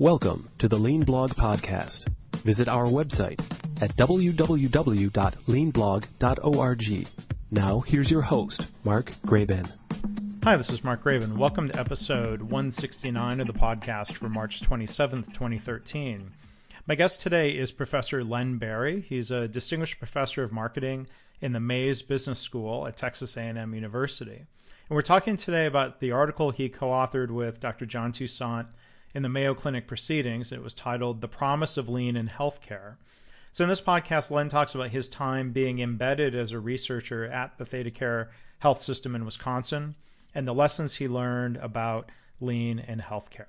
Welcome to the Lean Blog Podcast. Visit our website at www.leanblog.org. Now, here's your host, Mark Graban. Hi, this is Mark Graban. Welcome to episode 169 of the podcast for March 27th, 2013. My guest today is Professor Len Berry. He's a distinguished professor of marketing in the Mays Business School at Texas A&M University. And we're talking today about the article he co-authored with Dr. John Toussaint in the Mayo Clinic Proceedings. It was titled The Promise of Lean in Healthcare. So, in this podcast, Len talks about his time being embedded as a researcher at the ThedaCare health system in Wisconsin and the lessons he learned about lean in healthcare.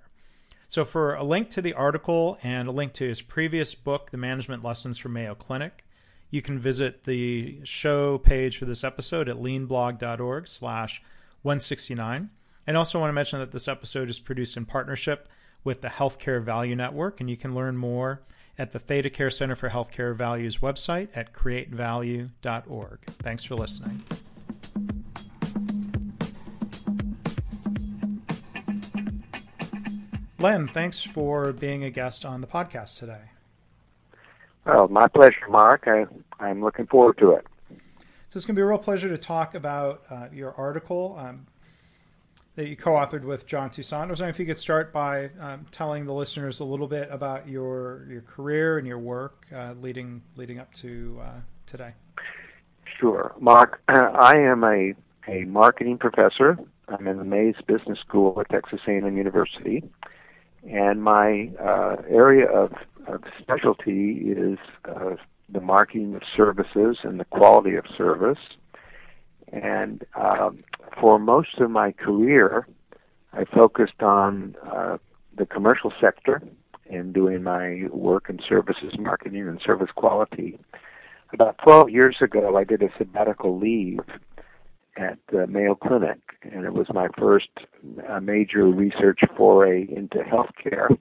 So, for a link to the article and a link to his previous book, The Management Lessons from Mayo Clinic, you can visit the show page for this episode at leanblog.org slash 169. And also want to mention that this episode is produced in partnership with the Healthcare Value Network, and you can learn more at the ThedaCare Center for Healthcare Values website at createvalue.org. Thanks for listening. Len, thanks for being a guest on the podcast today. Well, my pleasure, Mark. I, I'm looking forward to it. So it's going to be a real pleasure to talk about uh, your article. Um, that you co-authored with John Toussaint. I was wondering if you could start by um, telling the listeners a little bit about your your career and your work uh, leading leading up to uh, today. Sure, Mark. I am a a marketing professor. I'm in the Mays Business School at Texas A&M University, and my uh, area of, of specialty is uh, the marketing of services and the quality of service. And um, for most of my career, I focused on uh, the commercial sector and doing my work in services marketing and service quality. About 12 years ago, I did a sabbatical leave at the Mayo Clinic, and it was my first uh, major research foray into healthcare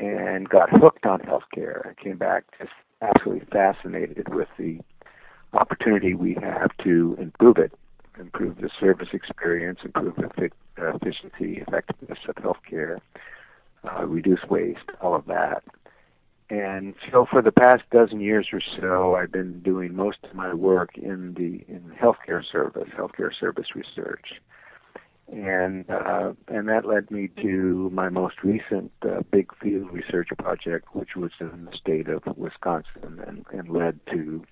and got hooked on healthcare. I came back just absolutely fascinated with the opportunity we have to improve it improve the service experience, improve the uh, efficiency, effectiveness of healthcare, uh, reduce waste, all of that. And so, for the past dozen years or so, I've been doing most of my work in the in healthcare service, healthcare service research, and uh, and that led me to my most recent uh, big field research project, which was in the state of Wisconsin, and, and led to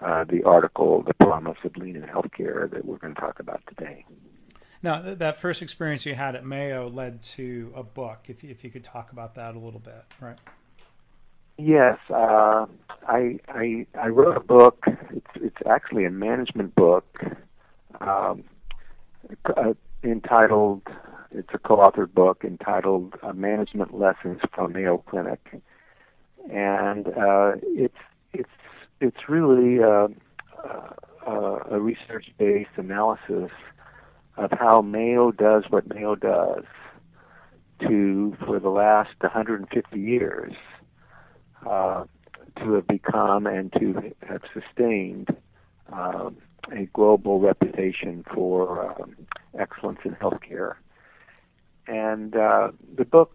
uh, the article, The Promise of Lean in Healthcare, that we're going to talk about today. Now, that first experience you had at Mayo led to a book. If you, if you could talk about that a little bit, right? Yes, uh, I, I I wrote a book. It's it's actually a management book um, uh, entitled. It's a co-authored book entitled uh, "Management Lessons from Mayo Clinic," and uh, it's it's it's really uh, uh, a research-based analysis of how Mayo does what Mayo does to, for the last 150 years, uh, to have become and to have sustained um, a global reputation for um, excellence in healthcare. And uh, the book,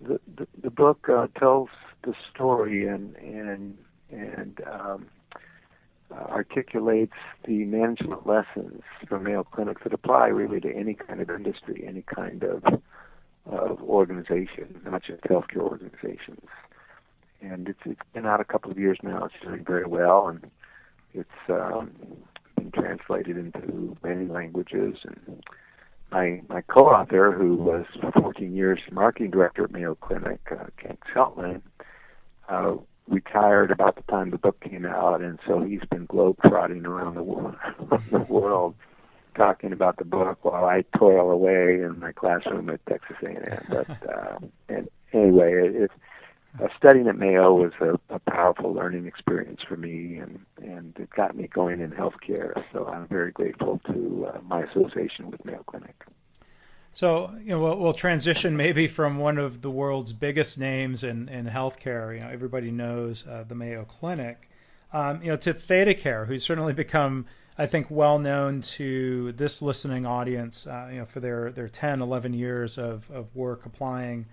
the, the, the book uh, tells the story and and and um, uh, articulates the management lessons from Mayo Clinic that apply really to any kind of industry, any kind of of organization, not just healthcare organizations. And it's it's been out a couple of years now. It's doing very well, and it's um, been translated into many languages. And my my co-author, who was 14 years marketing director at Mayo Clinic, uh, Kent Seltman, uh, retired about the time the book came out, and so he's been globetrotting around the world, the world talking about the book while I toil away in my classroom at Texas A&M. But uh, and anyway, it, it, uh, studying at Mayo was a, a powerful learning experience for me, and and it got me going in healthcare. So I'm very grateful to uh, my association with Mayo Clinic. So you know, we'll, we'll, transition maybe from one of the world's biggest names in, in healthcare. You know, everybody knows uh, the Mayo Clinic. Um, you know, to ThedaCare, who's certainly become, I think, well known to this listening audience. Uh, you know, for their their 10, 11 years of of work applying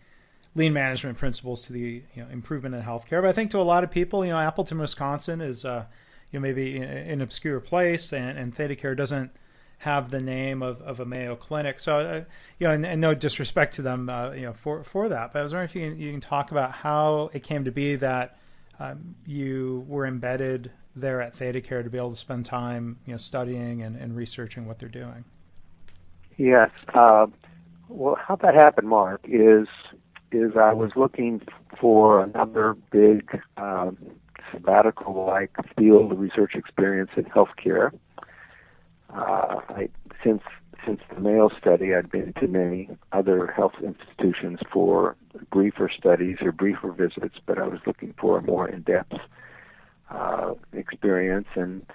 lean management principles to the you know, improvement in healthcare. But I think to a lot of people, you know, Appleton, Wisconsin is uh, you know maybe an obscure place, and, and ThedaCare doesn't have the name of, of a Mayo Clinic. So, uh, you know, and, and, no disrespect to them, uh, you know, for for that. But I was wondering if you can, you can talk about how it came to be that um, you were embedded there at ThedaCare to be able to spend time, you know, studying and, and researching what they're doing. Yes. Uh, well, how that happened, Mark, is is I was looking for another big um, sabbatical-like field of research experience in healthcare. Uh, I, since since the Mayo study, I'd been to many other health institutions for briefer studies or briefer visits, but I was looking for a more in-depth uh, experience, and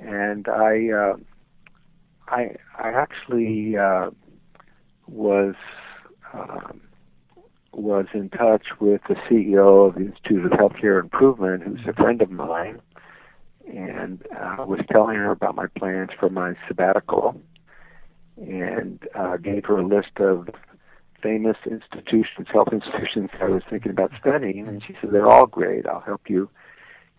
and I uh, I I actually uh, was um, was in touch with the CEO of the Institute of Healthcare Improvement, who's a friend of mine, and uh, was telling her about my plans for my sabbatical, and uh, gave her a list of famous institutions, health institutions I was thinking about studying, and she said they're all great. I'll help you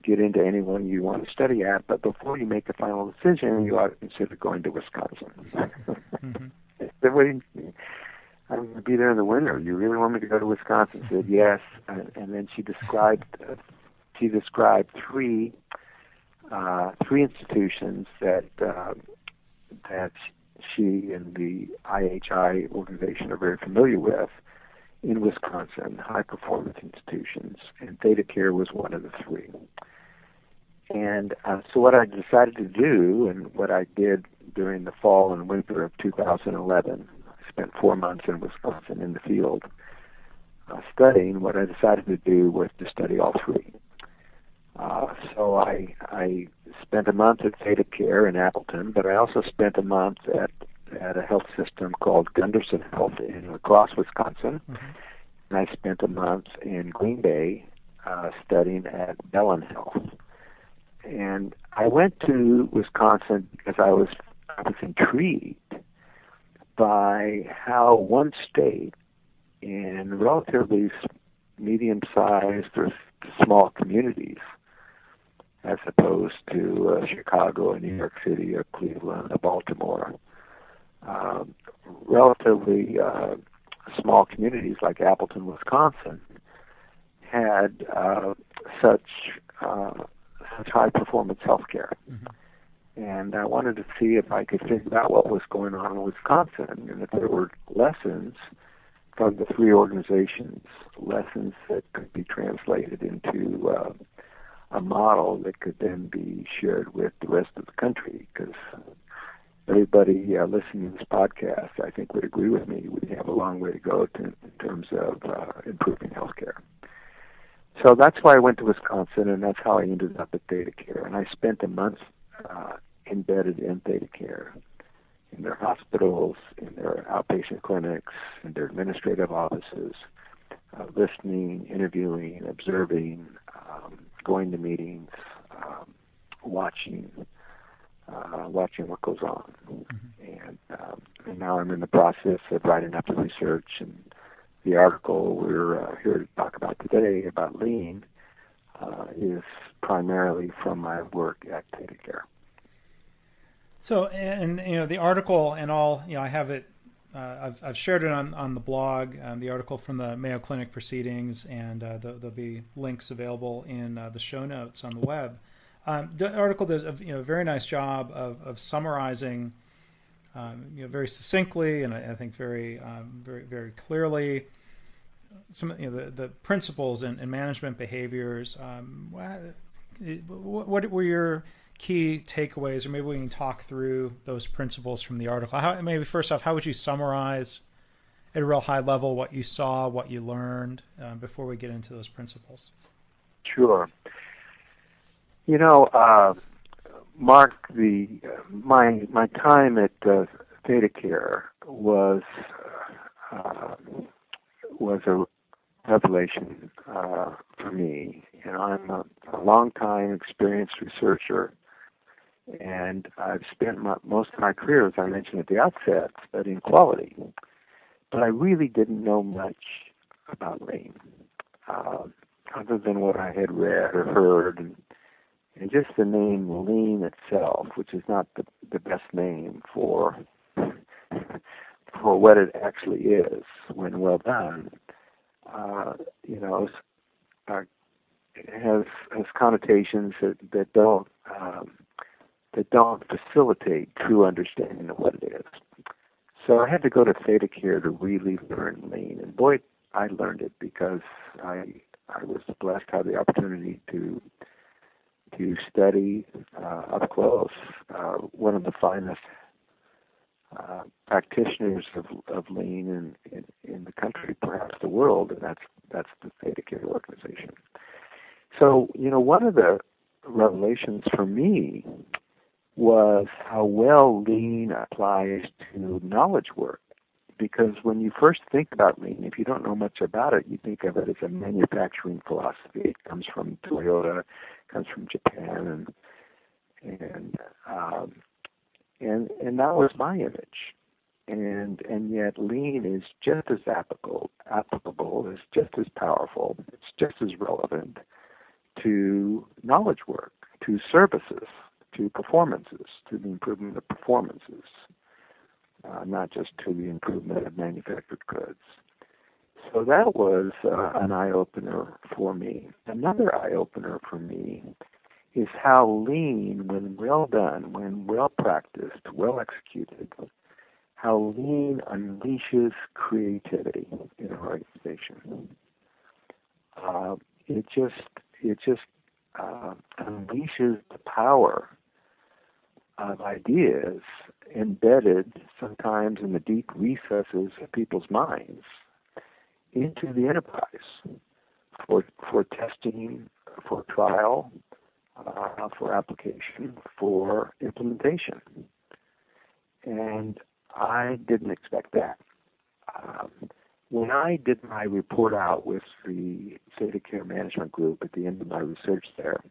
get into anyone you want to study at, but before you make a final decision, you ought to consider going to Wisconsin. mm-hmm. I'm going to be there in the winter. You really want me to go to Wisconsin? I said yes, and, and then she described uh, she described three uh, three institutions that uh, that she and the IHI organization are very familiar with in Wisconsin, high performance institutions, and ThedaCare was one of the three. And uh, so, what I decided to do, and what I did during the fall and winter of 2011, I spent four months in Wisconsin in the field uh, studying. What I decided to do was to study all three. Uh, so I I spent a month at ThedaCare in Appleton, but I also spent a month at at a health system called Gundersen Health in La Crosse, Wisconsin, mm-hmm. and I spent a month in Green Bay uh, studying at Bellin Health. And I went to Wisconsin because I was I was intrigued by how one state in relatively medium-sized or small communities as opposed to uh, Chicago or New York City or Cleveland or Baltimore. Um, relatively uh, small communities like Appleton, Wisconsin, had uh, such uh, such high performance healthcare. Mm-hmm. And I wanted to see if I could figure out what was going on in Wisconsin and if there were lessons from the three organizations, lessons that could be translated into uh, a model that could then be shared with the rest of the country because everybody uh, listening to this podcast, I think, would agree with me. We have a long way to go to, in terms of uh, improving healthcare. So that's why I went to Wisconsin, and that's how I ended up at ThedaCare. And I spent a month uh, embedded in ThedaCare, in their hospitals, in their outpatient clinics, in their administrative offices, uh, listening, interviewing, observing, um, going to meetings, um, watching, uh, watching what goes on. Mm-hmm. And, um, and now I'm in the process of writing up the research and the article we're uh, here to talk about today about lean uh, is primarily from my work at ThedaCare. So, and you know, the article and all, you know, I have it uh, I've, I've shared it on, on the blog, um, the article from the Mayo Clinic proceedings, and uh, the, there'll be links available in uh, the show notes on the web. Um, the article does a you know, very nice job of, of summarizing um, you know, very succinctly and I, I think very, um, very, very clearly some you know, the, the principles and, management behaviors. Um, what, what were your key takeaways, or maybe we can talk through those principles from the article. How, maybe first off, how would you summarize at a real high level what you saw, what you learned, uh, before we get into those principles? Sure. You know, uh, Mark, the uh, my my time at uh, ThedaCare was uh, was a revelation uh, for me. You know, I'm a, a long time experienced researcher and I've spent my, most of my career, as I mentioned at the outset, studying quality. But I really didn't know much about lean, uh, other than what I had read or heard, and, and just the name lean itself, which is not the the best name for for what it actually is when well done. Uh, you know, uh, has has connotations that that don't um, that don't facilitate true understanding of what it is. So I had to go to ThedaCare to really learn lean, and boy, I learned it because I I was blessed to have the opportunity to to study uh, up close uh, one of the finest uh, practitioners of, of lean in, in, in the country, perhaps the world, and that's that's the ThedaCare organization. So you know, one of the revelations for me was how well lean applies to knowledge work. Because when you first think about lean, if you don't know much about it, you think of it as a manufacturing philosophy. It comes from Toyota, comes from Japan, and and um, and and that was my image. And and yet lean is just as applicable, applicable, is just as powerful, it's just as relevant to knowledge work, to services, to performances, to the improvement of performances, uh, not just to the improvement of manufactured goods. So that was uh, an eye opener for me. Another eye opener for me is how lean, when well done, when well practiced, well executed, how lean unleashes creativity in an organization. Uh, it just it just uh, unleashes the power of ideas embedded sometimes in the deep recesses of people's minds into the enterprise for for testing, for trial, uh, for application, for implementation. And I didn't expect that. Um, when I did my report out with the ThedaCare Management Group at the end of my research there,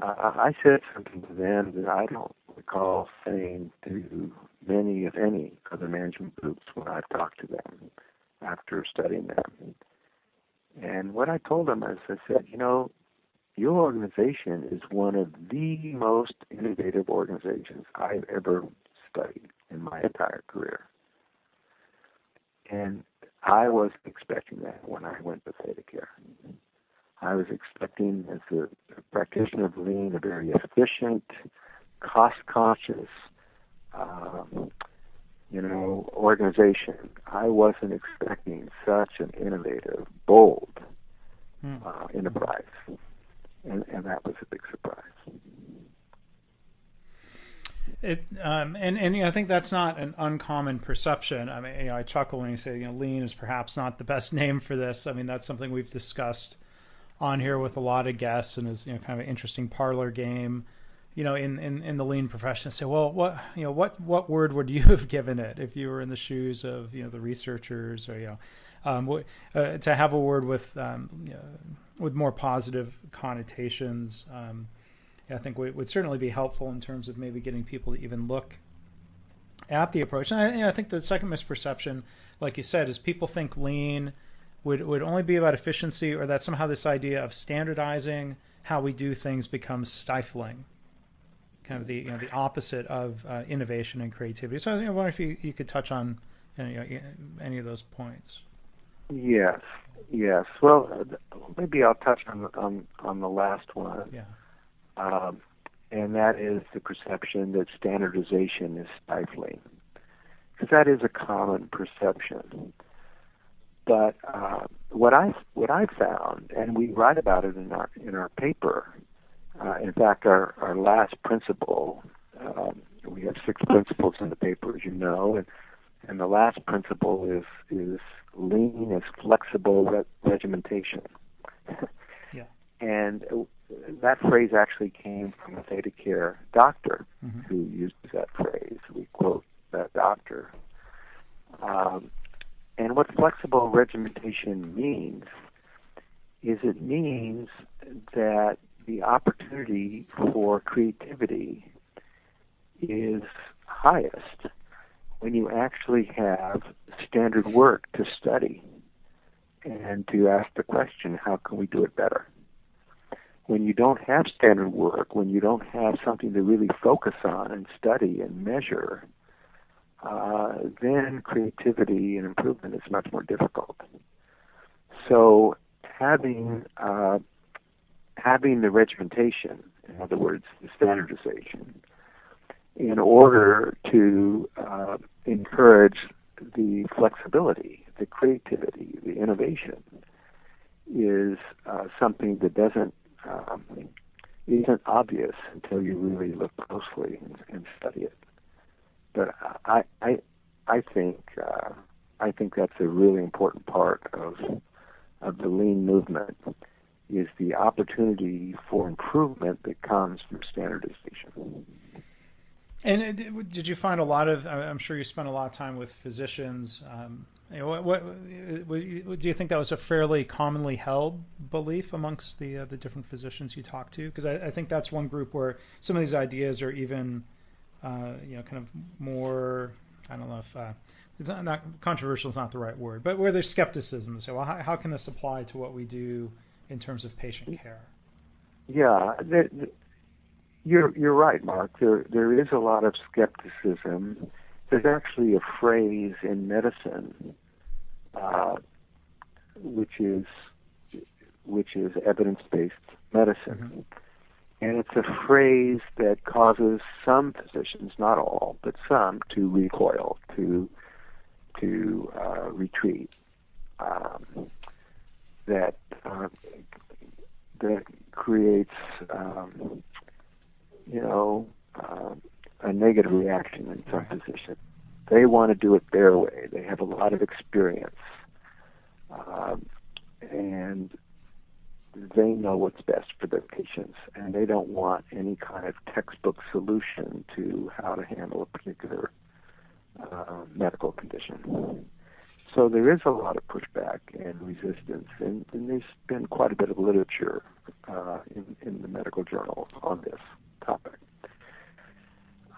I said something to them that I don't recall saying to many, if any, other management groups when I've talked to them after studying them. And what I told them is I said, you know, your organization is one of the most innovative organizations I've ever studied in my entire career. And I wasn't expecting that when I went to ThedaCare. I was expecting, as a, a practitioner of lean, a very efficient, cost-conscious, um, you know, organization. I wasn't expecting such an innovative, bold hmm. uh, enterprise, and, and that was a big surprise. It um, and and you know, I think that's not an uncommon perception. I mean, you know, I chuckle when you say you know lean is perhaps not the best name for this. I mean, that's something we've discussed on here with a lot of guests, and is you know kind of an interesting parlor game. You know, in, in, in the lean profession, say, well, what you know, what what word would you have given it if you were in the shoes of you know the researchers, or you know, um, uh, to have a word with um, you know, with more positive connotations. Um, I think would, would certainly be helpful in terms of maybe getting people to even look at the approach. And I, you know, I think the second misperception, like you said, is people think lean would would only be about efficiency, or that somehow this idea of standardizing how we do things becomes stifling. Kind of the you know the opposite of uh, innovation and creativity. So I wonder if you, you could touch on you know, any of those points. Yes, yes. Well, maybe I'll touch on on on the last one. Yeah um, and that is the perception that standardization is stifling, because that is a common perception. But uh, what I what I found, and we write about it in our in our paper. Uh, in fact, our our last principle, um, we have six principles in the paper, as you know, and and the last principle is is lean as flexible re- regimentation. yeah. And that phrase actually came from a ThedaCare doctor mm-hmm. who used that phrase. We quote that doctor. Um, and what flexible regimentation means is it means that the opportunity for creativity is highest when you actually have standard work to study and to ask the question, how can we do it better? When you don't have standard work, when you don't have something to really focus on and study and measure, uh, then creativity and improvement is much more difficult. So having uh, having the regimentation, in other words, the standardization, in order to uh, encourage the flexibility, the creativity, the innovation, is uh, something that doesn't um, isn't obvious until you really look closely and, and study it. But I I I think uh, I think that's a really important part of of the lean movement is the opportunity for improvement that comes from standardization. And uh, did you find a lot of? I'm sure you spent a lot of time with physicians. Um, know, what, what, do you think that was a fairly commonly held belief amongst the uh, the different physicians you talked to? Because I, I, think that's one group where some of these ideas are even, uh, you know, kind of more. I don't know if uh, it's not, not, controversial is not the right word, but where there's skepticism. So, well, how, how can this apply to what we do in terms of patient care? Yeah, you're you're right, Mark. There there is a lot of skepticism. There's actually a phrase in medicine, uh, which is which is evidence-based medicine, mm-hmm. And it's a phrase that causes some physicians, not all, but some, to recoil, to to uh, retreat. Um, that uh, that creates um, you know, uh, a negative reaction in some physicians. They want to do it their way. They have a lot of experience, um, and they know what's best for their patients, and they don't want any kind of textbook solution to how to handle a particular uh, medical condition. So there is a lot of pushback and resistance, and, and there's been quite a bit of literature uh, in, in the medical journals on this topic.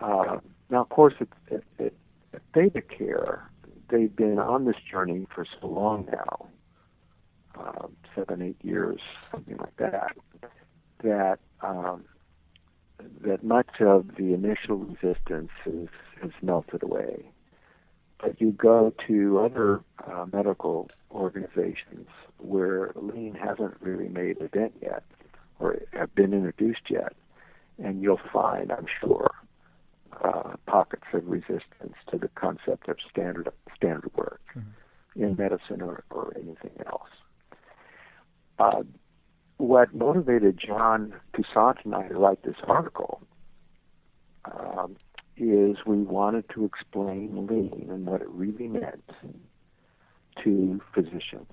Uh, now, of course, at, at, at ThedaCare, they've been on this journey for so long now, uh, seven, eight years, something like that, that um, that much of the initial resistance is, has melted away. But you go to other uh, medical organizations where lean hasn't really made a dent yet, or have been introduced yet, and you'll find, I'm sure, uh, pockets of resistance to the concept of standard standard work mm-hmm. in medicine or, or anything else. Uh, what motivated John Toussaint and I to write this article um, is we wanted to explain lean and what it really meant to physicians,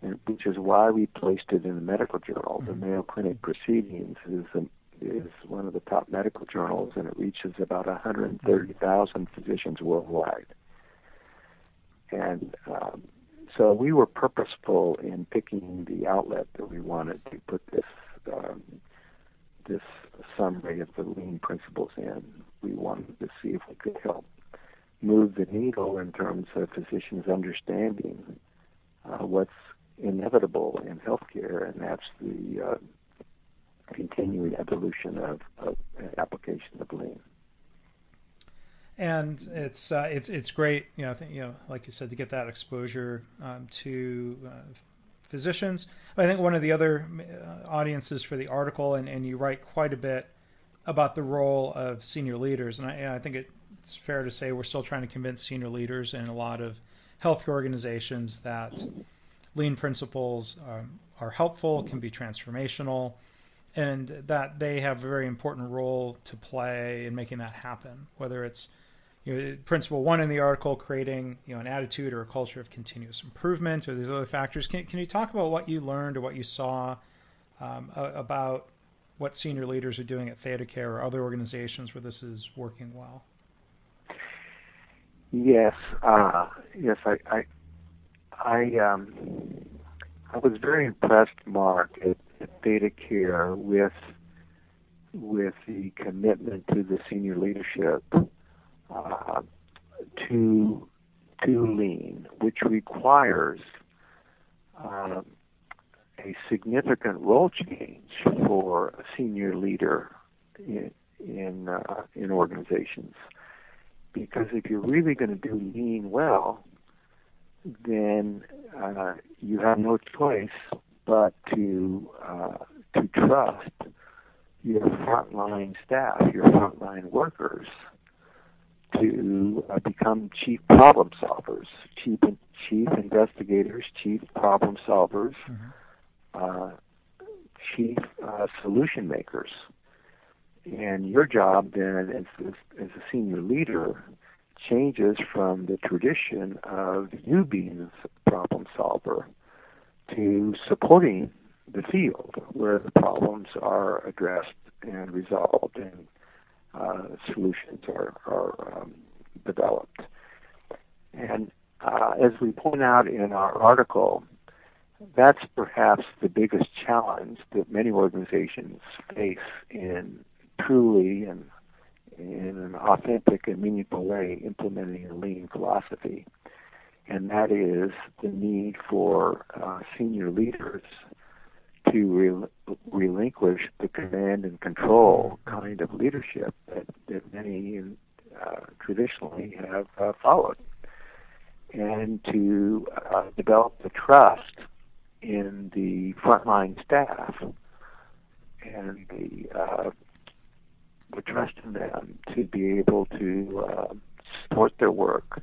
and which is why we placed it in the medical journal. The mm-hmm. Mayo Clinic Proceedings is a is one of the top medical journals, and it reaches about 130,000 physicians worldwide. And um, so we were purposeful in picking the outlet that we wanted to put this um, this summary of the lean principles in. We wanted to see if we could help move the needle in terms of physicians understanding uh, what's inevitable in healthcare, and that's the uh, continuing evolution of, of application of lean. And it's uh, it's it's great, you know, you know, like you said, to get that exposure um, to uh, physicians. I think one of the other uh, audiences for the article, and, and you write quite a bit about the role of senior leaders, and I, and I think it's fair to say we're still trying to convince senior leaders in a lot of healthcare organizations that lean principles um, are helpful, can be transformational, and that they have a very important role to play in making that happen. Whether it's you know, principle one in the article, creating you know an attitude or a culture of continuous improvement, or these other factors. Can can you talk about what you learned or what you saw um, about what senior leaders are doing at ThedaCare or other organizations where this is working well? Yes, uh, yes, I, I, I, um, I was very impressed, Mark, at ThedaCare with with the commitment to the senior leadership uh, to to lean, which requires um, a significant role change for a senior leader in in, uh, in organizations. Because if you're really going to do lean well, then uh, you have no choice but to uh, to trust your frontline staff, your frontline workers, to uh, become chief problem solvers, chief chief investigators, chief problem solvers, mm-hmm. uh, chief uh, solution makers. And your job then, as, as, a senior leader, changes from the tradition of you being a problem solver to supporting the field where the problems are addressed and resolved and uh, solutions are, are um, developed. And uh, as we point out in our article, that's perhaps the biggest challenge that many organizations face in truly and in an authentic and meaningful way implementing a lean philosophy. And that is the need for uh, senior leaders to re- relinquish the command and control kind of leadership that, that many uh, traditionally have uh, followed, and to uh, develop the trust in the frontline staff and the uh, the trust in them to be able to uh, support their work,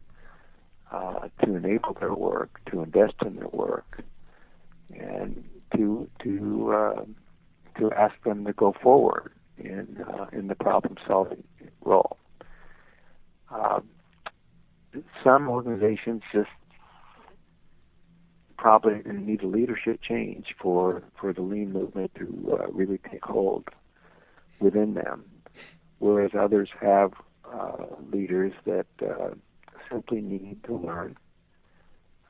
uh, to enable their work, to invest in their work, and to to uh, to ask them to go forward in uh, in the problem solving role. Uh, some organizations just probably need a leadership change for for the lean movement to uh, really take hold within them, whereas others have uh, leaders that uh, simply need to learn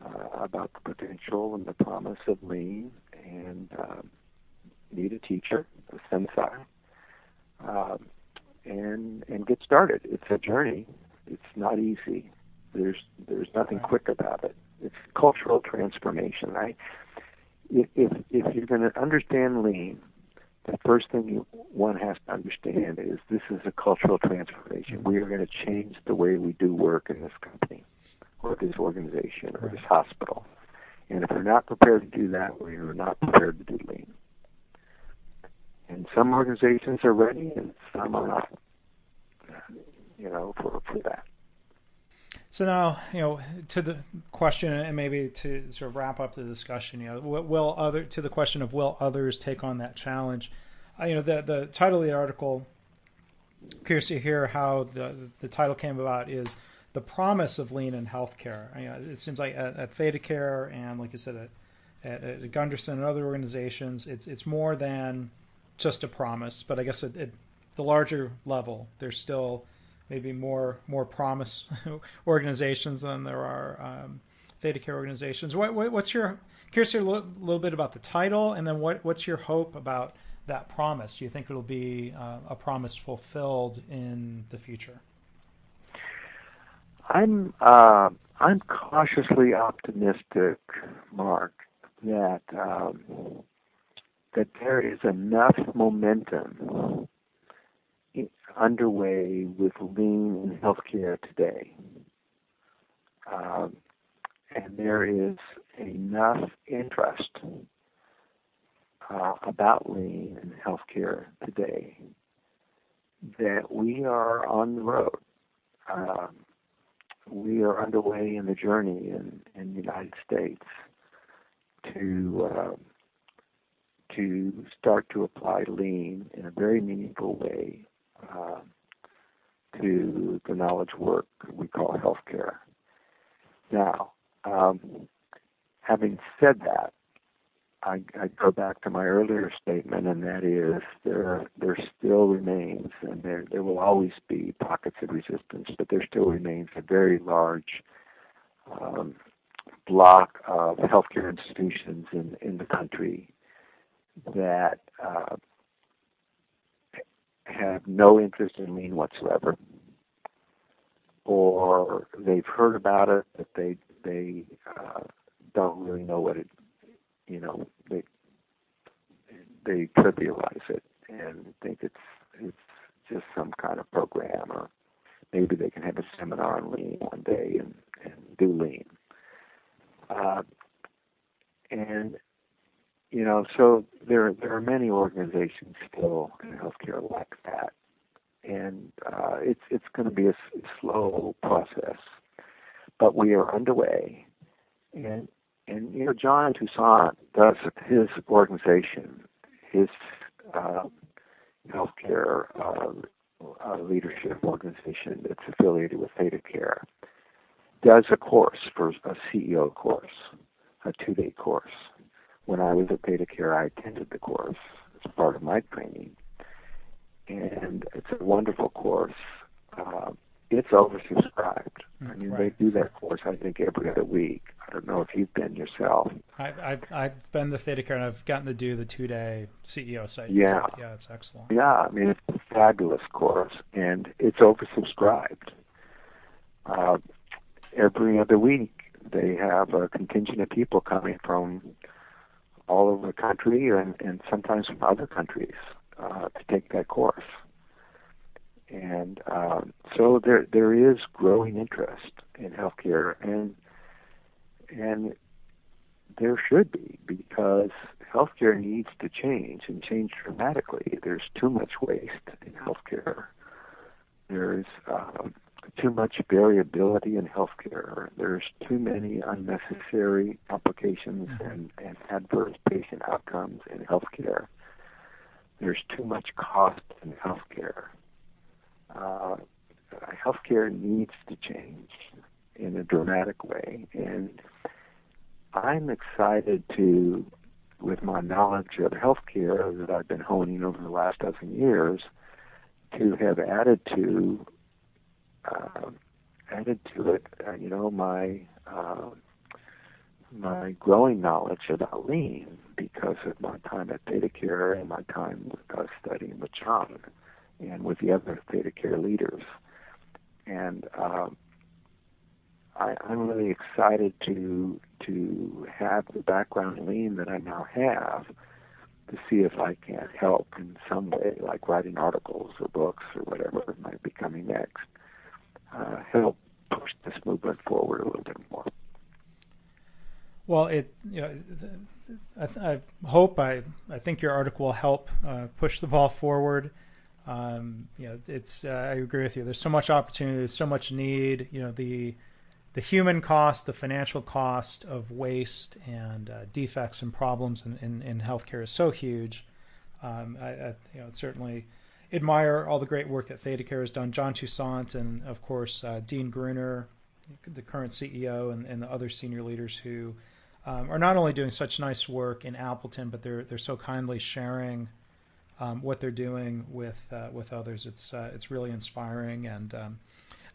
uh, about the potential and the promise of lean and um, need a teacher, a sensei, um, and and get started. It's a journey. It's not easy. There's there's nothing quick about it. It's cultural transformation. I if if you're going to understand lean, the first thing you, one has to understand is this is a cultural transformation. We are going to change the way we do work in this company, or this organization, or this hospital. And if we're not prepared to do that, we are not prepared to do lean. And some organizations are ready, and some are not. You know, for for that. So now, you know, to the question, and maybe to sort of wrap up the discussion, you know, will other to the question of will others take on that challenge? Uh, you know, the the title of the article. Curious to hear how the the title came about is the promise of lean in healthcare. You know, it seems like at, at ThedaCare and, like you said, at, at, at, Gundersen and other organizations, it's it's more than just a promise. But I guess at, at the larger level, there's still maybe more more promise organizations than there are um, ThedaCare organizations. What, what, what's your curious a little, little, bit about the title, and then what what's your hope about that promise? Do you think it'll be uh, a promise fulfilled in the future? I'm uh, I'm cautiously optimistic, Mark, that um, that there is enough momentum underway with lean in healthcare today, um, and there is enough interest uh, about lean in healthcare today that we are on the road. Um, we are underway in the journey in, in the United States to uh, to start to apply lean in a very meaningful way uh, to the knowledge work we call healthcare. Now, um, having said that, I, I go back to my earlier statement, and that is there there still remains, and there there will always be pockets of resistance, but there still remains a very large um, block of healthcare institutions in in the country that uh, have no interest in lean whatsoever, or they've heard about it, but they they uh, don't really know what it you know they they trivialize it and think it's it's just some kind of program or maybe they can have a seminar on lean one day and, and do lean. Uh, and you know so there there are many organizations still in healthcare like that. And uh, it's it's going to be a slow process. But we are underway. And and you know, John Toussaint does his organization, his uh, healthcare uh, uh, leadership organization that's affiliated with Theta Care, does a course for a CEO course, a two-day course. When I was at ThedaCare, I attended the course as part of my training, and it's a wonderful course. Uh, it's oversubscribed. I mean, Right. they do that course I think every other week. I don't know if you've been yourself. I've, I've, I've been the ThedaCare and I've gotten to do the two day CEO site. Yeah. Yeah, it's excellent. Yeah, I mean it's a fabulous course, and it's oversubscribed. Uh, every other week, they have a contingent of people coming from all over the country and, and sometimes from other countries uh, to take that course. And um, so there there is growing interest in healthcare, and and there should be because healthcare needs to change and change dramatically. There's too much waste in healthcare. There's um, too much variability in healthcare. There's too many unnecessary complications and, and adverse patient outcomes in healthcare. There's too much cost in healthcare. Uh, healthcare needs to change in a dramatic way, and I'm excited to, with my knowledge of healthcare that I've been honing over the last dozen years, to have added to uh, added to it, uh, you know, my uh, my growing knowledge about lean because of my time at ThedaCare and my time uh, studying with John and with the other ThedaCare leaders. And um, I, I'm really excited to to have the background lean that I now have to see if I can help in some way, like writing articles or books or whatever might be coming next, uh, help push this movement forward a little bit more. Well, it you know, I, I hope I I think your article will help uh, push the ball forward. Um, you know, it's uh, I agree with you. There's so much opportunity. There's so much need. You know, the the human cost, the financial cost of waste and uh, defects and problems in, in, in healthcare is so huge. Um, I, I you know certainly admire all the great work that ThedaCare has done. John Toussaint and of course uh, Dean Gruner, the current CEO, and, and the other senior leaders who um, are not only doing such nice work in Appleton, but they're they're so kindly sharing um, what they're doing with uh, with others. It's uh, it's really inspiring. And um,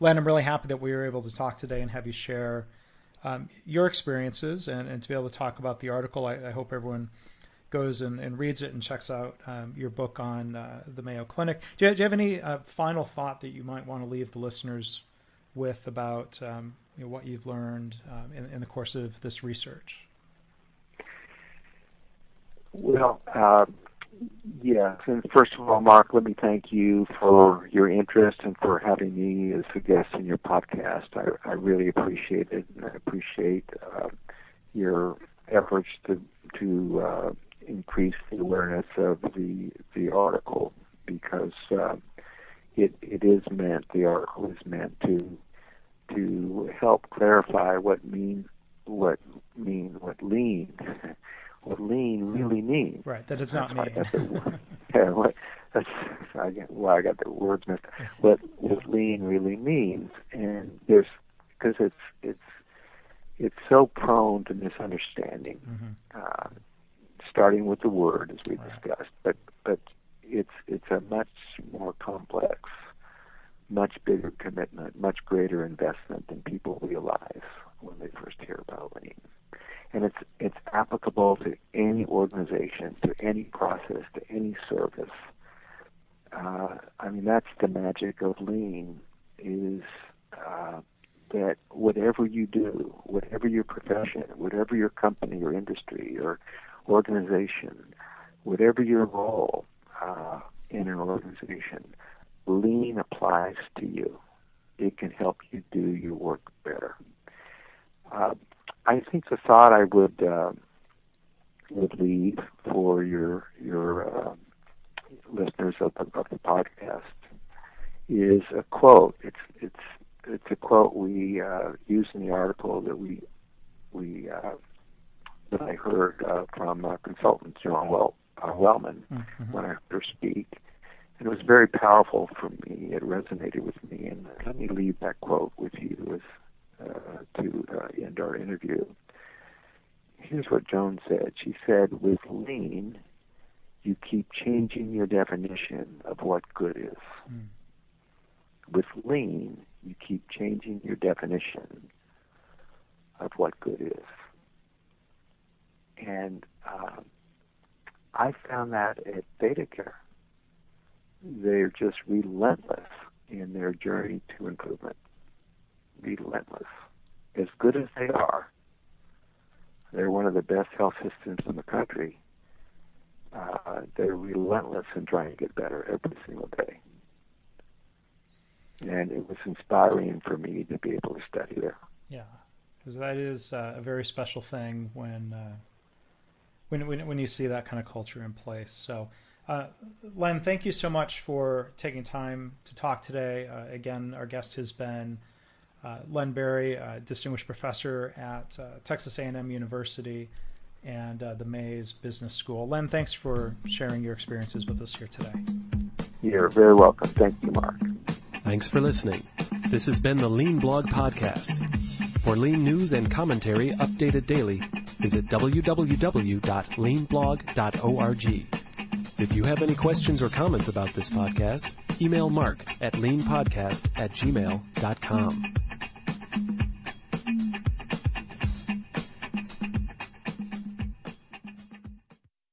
Len, I'm really happy that we were able to talk today and have you share um, your experiences and, and to be able to talk about the article. I, I hope everyone goes and, and, reads it and checks out um, your book on uh, the Mayo Clinic. Do you, do you have any uh, final thought that you might want to leave the listeners with about um, you know, what you've learned um, in, in, the course of this research? Well, uh, yes. And first of all, Mark, let me thank you for your interest and for having me as a guest in your podcast. I, I really appreciate it, and I appreciate uh, your efforts to to uh, increase the awareness of the the article because uh, it it is meant the article is meant to to help clarify what mean what mean what lean what lean really means. Right, that it's not me. yeah, what, that's I get why I got the words mixed. What what lean really means, and there's because it's it's it's so prone to misunderstanding. Mm-hmm. Uh, starting with the word, as we Right. discussed, but but it's it's a much more complex, much bigger commitment, much greater investment than people realize when they first hear about lean. And it's it's applicable to any organization, to any process, to any service. Uh, I mean, that's the magic of lean is uh, that whatever you do, whatever your profession, whatever your company or industry or organization, whatever your role uh, in an organization, lean applies to you. It can help you do your work better. Uh, I think the thought I would uh, would leave for your your uh, listeners of the, of the podcast is a quote. It's it's it's a quote we uh, use in the article that we we uh, that I heard uh, from uh, consultant Joan well, uh, Wellman mm-hmm. when I heard her speak, and it was very powerful for me. It resonated with me, and let me leave that quote with you as uh, to uh, end our interview. Here's what Joan said. She said, "With lean, you keep changing your definition of what good is." Mm. With lean, you keep changing your definition of what good is. And uh, I found that at ThedaCare. They're just relentless in their journey to improvement. Relentless. As good as they are, they're one of the best health systems in the country. Uh, they're relentless in trying to get better every single day and it was inspiring for me to be able to study there. Yeah, because that is uh, a very special thing when, uh, when when when you see that kind of culture in place. So. Uh, Len, thank you so much for taking time to talk today. Uh, again, our guest has been Len Berry, distinguished professor at uh, Texas A&M University and uh, the Mays Business School. Len, thanks for sharing your experiences with us here today. You're very welcome. Thank you, Mark. Thanks for listening. This has been the Lean Blog Podcast. For lean news and commentary updated daily, visit www.leanblog.org. If you have any questions or comments about this podcast, email mark at leanpodcast at gmail.com.